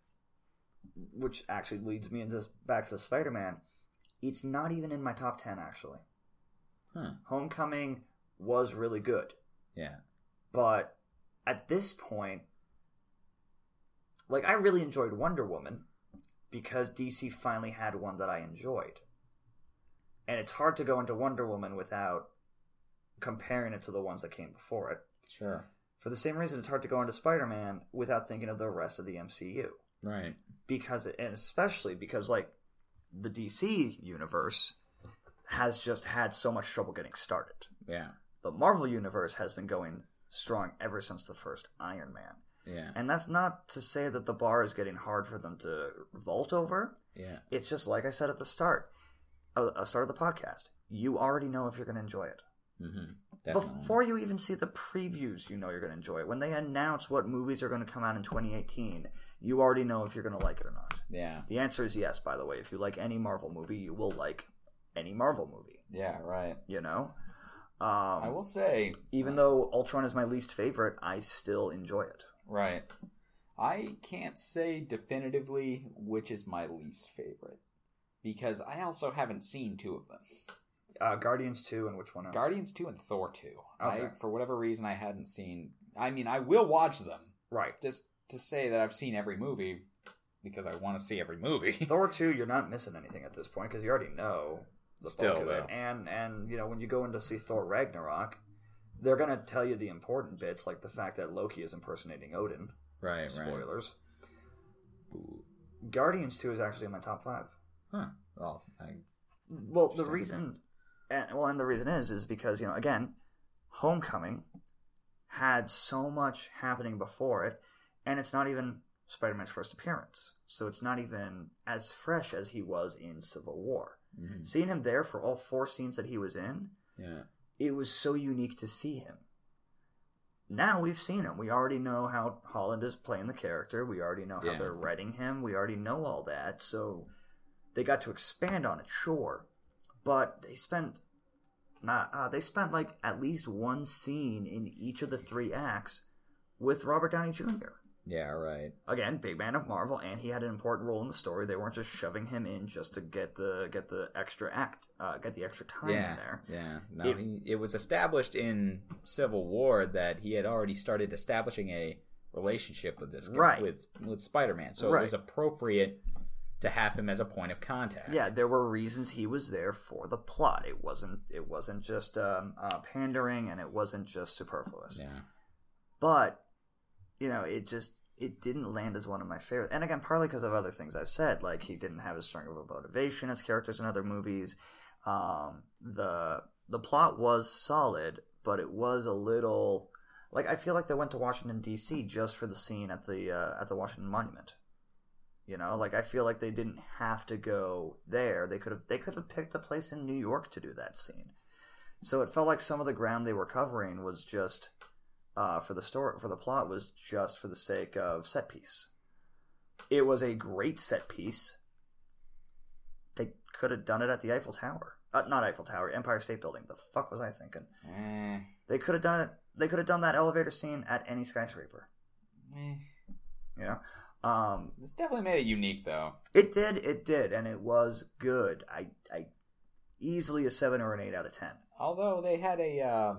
which actually leads me into back to Spider Man. It's not even in my top ten actually. Huh. Homecoming was really good. Yeah. But at this point, like I really enjoyed Wonder Woman because DC finally had one that I enjoyed. And it's hard to go into Wonder Woman without comparing it to the ones that came before it. Sure. For the same reason, it's hard to go into Spider Man without thinking of the rest of the MCU. Right. Because, and especially because, like, the DC universe has just had so much trouble getting started Yeah. the Marvel universe has been going strong ever since the first Iron Man. Yeah. And that's not to say that the bar is getting hard for them to vault over. Yeah. It's just like I said at the start, uh, start of the podcast. You already know if you're going to enjoy it. Mm-hmm. Before you even see the previews, you know you're going to enjoy it. When they announce what movies are going to come out in 2018, you already know if you're going to like it or not. Yeah. The answer is yes, by the way. If you like any Marvel movie, you will like any Marvel movie, Yeah. Right. you know? Um, I will say, even though Ultron is my least favorite, I still enjoy it. right. I can't say definitively which is my least favorite because I also haven't seen two of them. Uh, Guardians 2 and which one else? Guardians 2 and Thor 2. I Okay. for whatever reason I hadn't seen I mean I will watch them Right. just to say that I've seen every movie because I want to see every movie. Thor 2, you're not missing anything at this point because you already know the Still, bulk of it. And, and, you know, when you go in to see Thor Ragnarok, they're going to tell you the important bits, like the fact that Loki is impersonating Odin. right, right. Spoilers. Guardians Two is actually in my top five. Huh. Well, I, Well, the reason, and well, and the reason is, is because you know, again, Homecoming had so much happening before it, and it's not even Spider-Man's first appearance, so it's not even as fresh as he was in Civil War. mhm. Seeing him there for all four scenes that he was in, yeah. it was so unique to see him. Now we've seen him. We already know how Holland is playing the character. We already know how Yeah. they're writing him. We already know all that. So they got to expand on it, sure, but they spent not. Uh, they spent like at least one scene in each of the three acts with Robert Downey Jr. Yeah, right. Again, big man of Marvel, and he had an important role in the story. They weren't just shoving him in just to get the get the extra act, uh, get the extra time yeah, in there. yeah. No, It- he, it was established in Civil War that he had already started establishing a relationship with this guy, Right. with with Spider-Man. So Right. it was appropriate to have him as a point of contact. Yeah, there were reasons he was there for the plot. It wasn't it wasn't just um, uh, pandering, and it wasn't just superfluous. Yeah. But you know, it just it didn't land as one of my favorite. And again, partly because of other things I've said, like he didn't have as strong of a motivation as characters in other movies. Um, the the plot was solid, but it was a little like I feel like they went to Washington D.C. just for the scene at the uh, at the Washington Monument. You know, like I feel like they didn't have to go there. They could have they could have picked a place in New York to do that scene. So it felt like some of the ground they were covering was just uh, for the story for the plot was just for the sake of set piece. It was a great set piece. They could have done it at the Eiffel Tower, uh, not Eiffel Tower, Empire State Building. The fuck was I thinking? Eh, They could have done it. They could have done that elevator scene at any skyscraper. eh. You know, um, This definitely made it unique, though. it did, it did, and it was good. I, I easily a seven or an eight out of ten. Although they had a uh,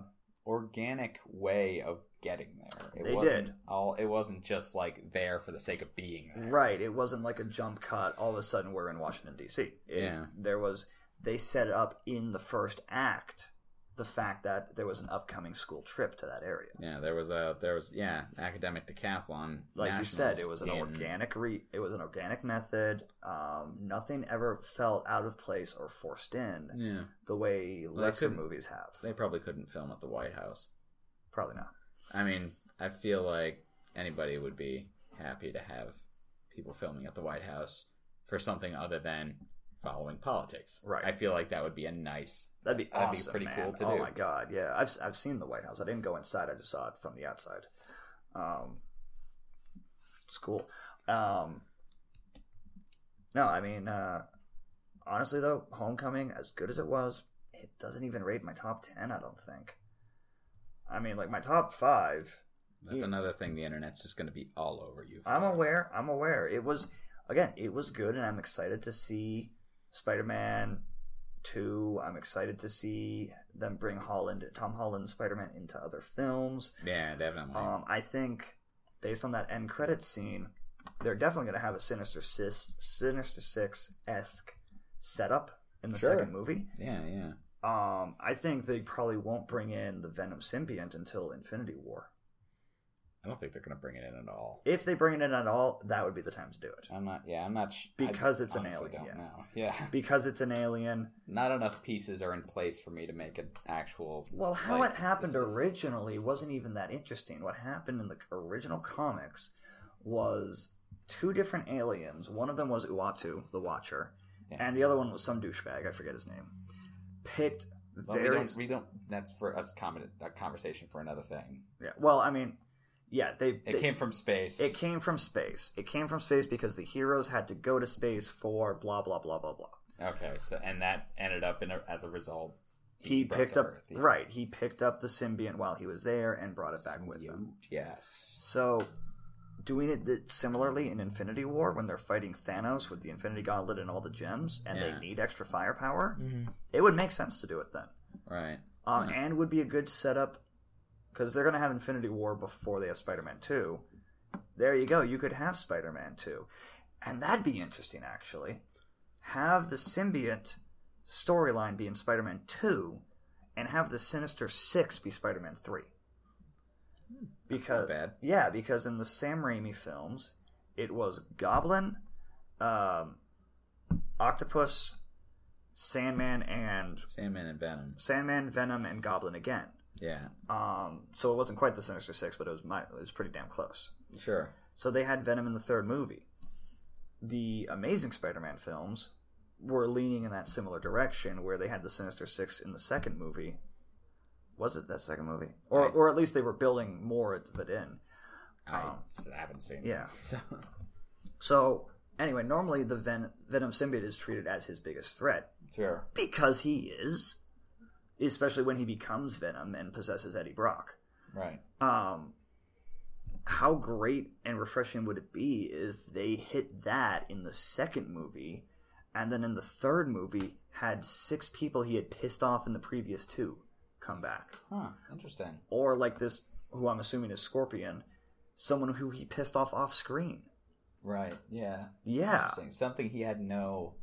organic way of getting there. It They wasn't did. All it wasn't just like there for the sake of being there. Right. It wasn't like a jump cut. All of a sudden, we're in Washington D.C. It- Yeah. There was. They set up in the first act the fact that there was an upcoming school trip to that area. Yeah, there was a there was yeah academic decathlon. Like you said, it was an in- organic re. It was an organic method. Um, nothing ever felt out of place or forced in Yeah, the way Well, lesser movies have. they probably couldn't film at the White House. Probably not. I mean, I feel like anybody would be happy to have people filming at the White House for something other than following politics. Right. I feel like that would be a nice. That'd be That'd be awesome. pretty man. cool to oh do. my god, yeah. I've I've seen the White House. I didn't go inside. I just saw it from the outside. Um, it's cool. Um, no, I mean, uh, honestly though, Homecoming, as good as it was, it doesn't even rate my top ten. I don't think. I mean, like my top five. That's Yeah. another thing the internet's just going to be all over you. I'm aware. I'm aware. It was again. It was good, and I'm excited to see Spider-Man two. I'm excited to see them bring Holland, Tom Holland, Spider-Man into other films. Yeah, definitely. Um, I think based on that end credit scene, they're definitely going to have a Sinister Six, Sinister Six esque setup in the Sure. second movie. yeah, yeah. Um, I think they probably won't bring in the Venom symbiote until Infinity War. I don't think they're going to bring it in at all. If they bring it in at all, that would be the time to do it. I'm not. Yeah, I'm not. Sh- Because I it's an alien, Don't yeah. know. Yeah, Because it's an alien. not enough pieces are in place for me to make an actual. Well, how like, it happened this- originally wasn't even that interesting. What happened in the original comics was two different aliens. One of them was Uatu, the Watcher, Yeah. and the other one was some douchebag. I forget his name. Picked Well, we don't. We don't. That's for us. Comment a conversation for another thing. yeah. Well, I mean, yeah, they It they- came from space. It came from space. It came from space because the heroes had to go to space for blah blah blah blah blah. Okay, so and that ended up in a, as a result. He picked up Earth, yeah. right. He picked up the symbiont while he was there and brought it back with him. Yes. So, doing it similarly in Infinity War when they're fighting Thanos with the Infinity Gauntlet and all the gems, and Yeah. they need extra firepower, Mm-hmm. it would make sense to do it then, Right. um, Hmm. and would be a good setup because they're going to have Infinity War before they have Spider-Man Two. There you go. You could have Spider-Man Two, and that'd be interesting actually. Have the symbiote storyline be in Spider-Man Two, and have the Sinister Six be Spider-Man Three. not Because bad. yeah, because in the Sam Raimi films, it was Goblin, um, Octopus, Sandman, and Sandman and Venom. Sandman, Venom, and Goblin again. Yeah, Um, so it wasn't quite the Sinister Six, but it was my, it was pretty damn close. sure. So they had Venom in the third movie. The Amazing Spider-Man films were leaning in that similar direction, where they had the Sinister Six in the second movie. Was it that second movie, or Right. or at least they were building more of it in? I, Um, I haven't seen. yeah. it, so So anyway, normally the Ven- Venom symbiote is treated as his biggest threat sure. because he is, especially when he becomes Venom and possesses Eddie Brock. Right. um, how great and refreshing would it be if they hit that in the second movie, and then in the third movie had six people he had pissed off in the previous two come back, Huh. Interesting. or like this, who I'm assuming is Scorpion, someone who he pissed off off screen. Right. Yeah. Yeah. Interesting. Something he had no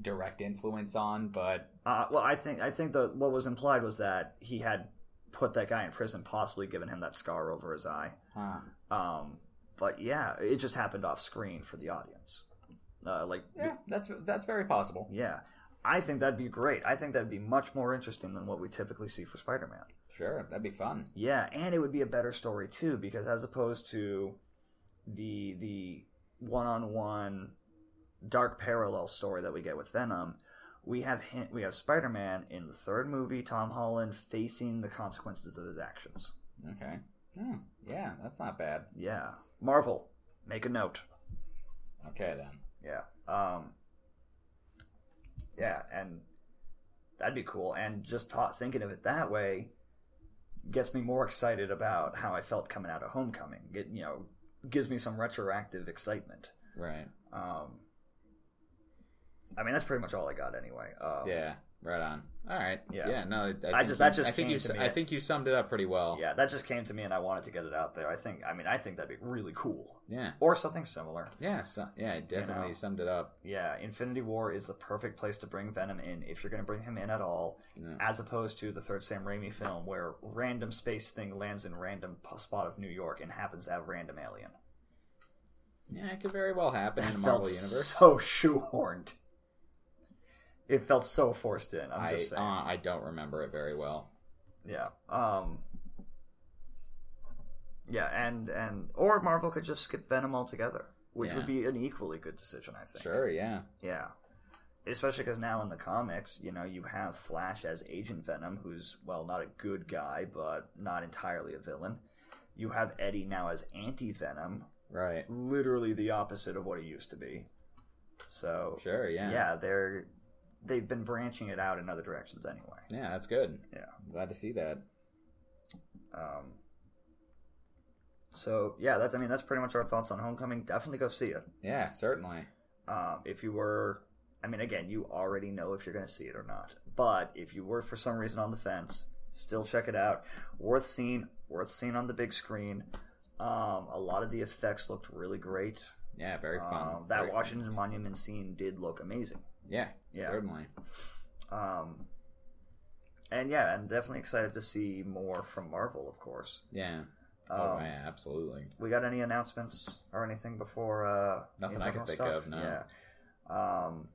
direct influence on, but Uh, well, I think I think the what was implied was that he had put that guy in prison, possibly given him that scar over his eye. huh. Um, but yeah, it just happened off screen for the audience. Uh, like Yeah, that's that's very possible. Yeah. I think that'd be great. I think that'd be much more interesting than what we typically see for Spider Man. Sure, that'd be fun. Yeah, and it would be a better story too, because as opposed to the the one on one dark parallel story that we get with Venom, we have him, we have Spider Man in the third movie, Tom Holland facing the consequences of his actions. Okay. Hmm. Yeah, that's not bad. Yeah. Marvel, make a note. Okay then. Yeah. Um, yeah, and that'd be cool. And just ta- thinking of it that way gets me more excited about how I felt coming out of Homecoming. It you know gives me some retroactive excitement. Right. Um, I mean, that's pretty much all I got anyway. Um, Yeah. Right on. All right. Yeah. Yeah. no, I, I think just- you, that just I think came you. to me. I think you summed it up pretty well. yeah, that just came to me, and I wanted to get it out there. I think, I mean, I think that'd be really cool, Yeah. or something similar. Yeah. So, yeah. it Definitely know. summed it up. Yeah, Infinity War is the perfect place to bring Venom in if you're going to bring him in at all, Yeah. as opposed to the third Sam Raimi film where random space thing lands in random spot of New York and happens to have random alien. Yeah, it could very well happen in a It Marvel universe. so shoehorned. It felt so forced in. I'm I just saying. uh, I don't remember it very well. Yeah. Um. Yeah, and and or Marvel could just skip Venom altogether, which Yeah. would be an equally good decision, I think. Sure. Yeah. Yeah. Especially because now in the comics, you know, you have Flash as Agent Venom, who's, well, not a good guy, but not entirely a villain. You have Eddie now as Anti Venom, Right. literally the opposite of what he used to be. So, Sure. Yeah. yeah, they're they've been branching it out in other directions anyway. Yeah. That's good. Yeah. Glad to see that. Um, so yeah, that's I mean that's pretty much our thoughts on Homecoming. Definitely go see it. Yeah. Certainly. Um, if you were, I mean, again, you already know if you're going to see it or not. But if you were for some reason on the fence, still check it out. Worth seeing, worth seeing on the big screen. Um, a lot of the effects looked really great. Yeah. Very fun. Um, that Very fun. Washington Monument scene did look amazing. Yeah. Yeah. Certainly. Um, and yeah, I'm definitely excited to see more from Marvel, of course. Yeah. Oh Um, yeah. Absolutely. We got any announcements or anything before? Uh, Nothing I can think stuff? of, no. Yeah. Um,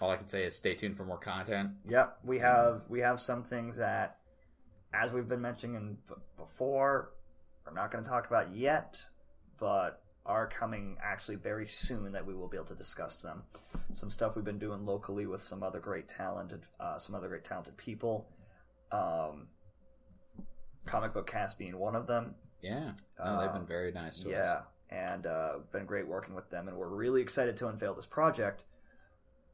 All I can say is stay tuned for more content. Yep, we have we have some things that, as we've been mentioning b- before, we're not going to talk about yet, but are coming actually very soon that we will be able to discuss them. Some stuff we've been doing locally with some other great talented, uh, some other great talented people. Um, Comic Book Cast being one of them. Yeah. No, they've Um, been very nice to us. Yeah, and uh, been great working with them, and we're really excited to unveil this project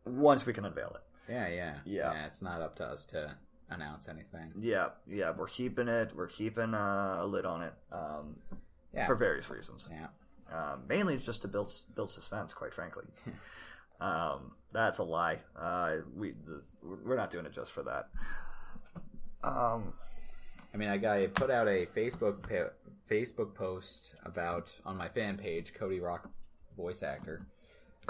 once we can unveil it. Yeah, yeah, Yeah. It's not up to us to announce anything. Yeah, yeah, we're keeping it. We're keeping uh, a lid on it um, Yeah, for various reasons. yeah, Um, mainly, it's just to build build suspense. Quite frankly, um, that's a lie. Uh, we the, we're not doing it just for that. Um, I mean, I got I put out a Facebook pa- Facebook post about on my fan page, Cody Rock, voice actor.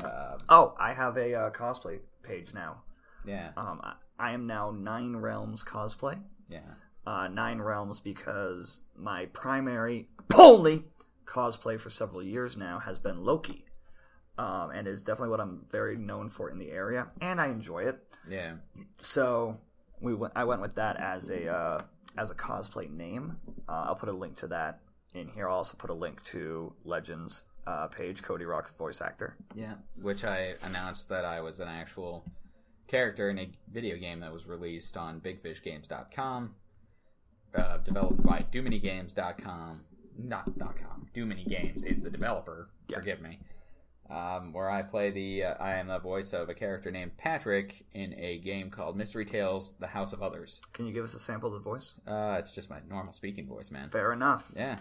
Uh, oh, I have a uh, cosplay page now. yeah, Um, I, I am now Nine Realms cosplay. yeah, uh, Nine Realms because my primary only cosplay for several years now has been Loki, um, and is definitely what I'm very known for in the area, and I enjoy it. Yeah. So we went, I went with that as a uh, as a cosplay name. Uh, I'll put a link to that in here. I'll also put a link to Legends uh, page, Cody Rock voice actor. Yeah. Which I announced that I was an actual character in a video game that was released on BigFishGames.com, uh, developed by DominiGames.com. Not dot .com. Domini Games is the developer. Yeah. Forgive me. Um, where I play the uh, I am the voice of a character named Patrick in a game called Mystery Tales: The House of Others. Can you give us a sample of the voice? Uh, it's just my normal speaking voice, man. Fair enough. Yeah.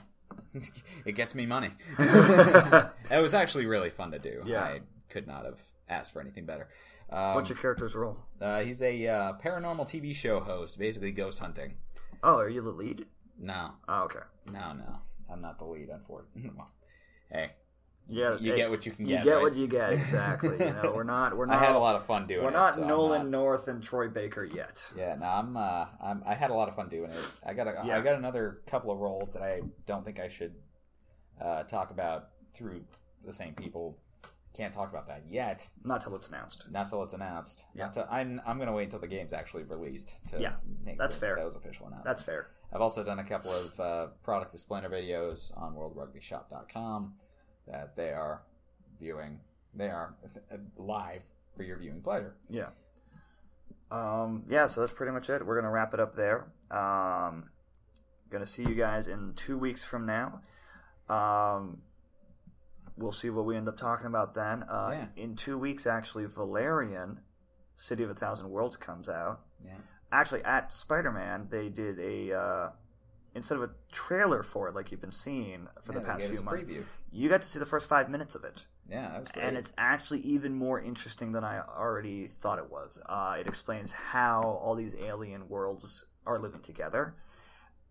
it gets me money. it was actually really fun to do. Yeah. I could not have asked for anything better. Um, What's your character's role? uh, he's a uh, paranormal TV show host, basically ghost hunting. Oh, are you the lead? No, Oh, okay. no, no. I'm not the lead, unfortunately. well, hey, Yeah, you it- get what you can get. You get. right? what you get. Exactly. you know, we're not. We're not. I had a lot of fun doing it. We're it. not so Nolan not- North and Troy Baker yet. Yeah, no, I'm, uh, I'm. I had a lot of fun doing it. I got. A, Yeah. I got another couple of roles that I don't think I should uh, talk about through the same people. Can't talk about that yet. Not till it's announced. Not till it's announced. Yeah. Not till, I'm. I'm going to wait until the game's actually released to Yeah, make that's fair. was official announcements. That's fair. I've also done a couple of uh, product explainer videos on WorldRugbyShop.com that they are viewing. They are live for your viewing pleasure. Yeah. Um, yeah, so that's pretty much it. We're gonna wrap it up there. Um, gonna see you guys in two weeks from now. Um, we'll see what we end up talking about then. Uh, Yeah. In two weeks, actually, Valerian, City of a Thousand Worlds comes out. Yeah. Actually, at Spider Man, they did a uh, instead of a trailer for it, like you've been seeing for Yeah, the past few months. preview. You got to see the first five minutes of it Yeah, that was great. and it's actually even more interesting than I already thought it was. Uh, it explains how all these alien worlds are living together,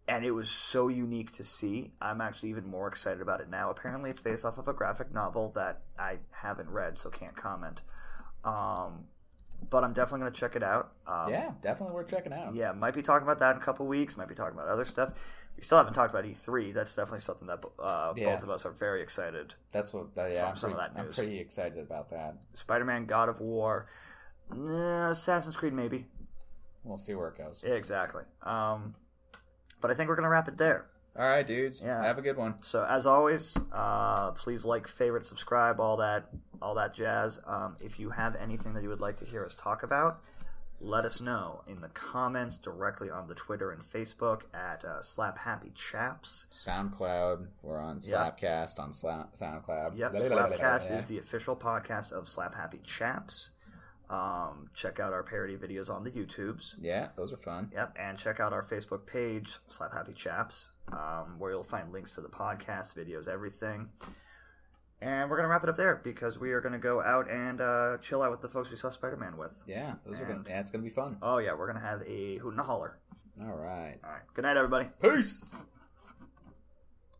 and it was so unique to see. I'm actually even more excited about it now. Apparently, it's based off of a graphic novel that I haven't read, so can't comment. Um, but I'm definitely going to check it out. Um, yeah, definitely worth checking out. yeah, might be talking about that in a couple weeks. Might be talking about other stuff. We still haven't talked about E3. That's definitely something that uh, Yeah. both of us are very excited. That's what. Uh, yeah, From I'm some of pretty, that I'm pretty excited about that. Spider-Man, God of War, nah, Assassin's Creed, maybe. We'll see where it goes. Yeah, exactly. Um, but I think we're gonna wrap it there. All right, dudes. Yeah. Have a good one. So as always, uh, please like, favorite, subscribe, all that, all that jazz. Um, if you have anything that you would like to hear us talk about, let us know in the comments directly on the Twitter and Facebook at uh, Slap Happy Chaps. SoundCloud. We're on. Slapcast on Sla- SoundCloud. Yep, Slapcast is the official podcast of Slap Happy Chaps. Um, check out our parody videos on the YouTubes. Yeah, those are fun. Yep, and check out our Facebook page, Slap Happy Chaps, um, where you'll find links to the podcast, videos, everything. And we're gonna wrap it up there because we are gonna go out and uh, chill out with the folks we saw Spider Man with. Yeah, those are And- gonna. Yeah, it's gonna be fun. Oh yeah, we're gonna have a hoot and a holler. All right. All right, good night, everybody. Peace.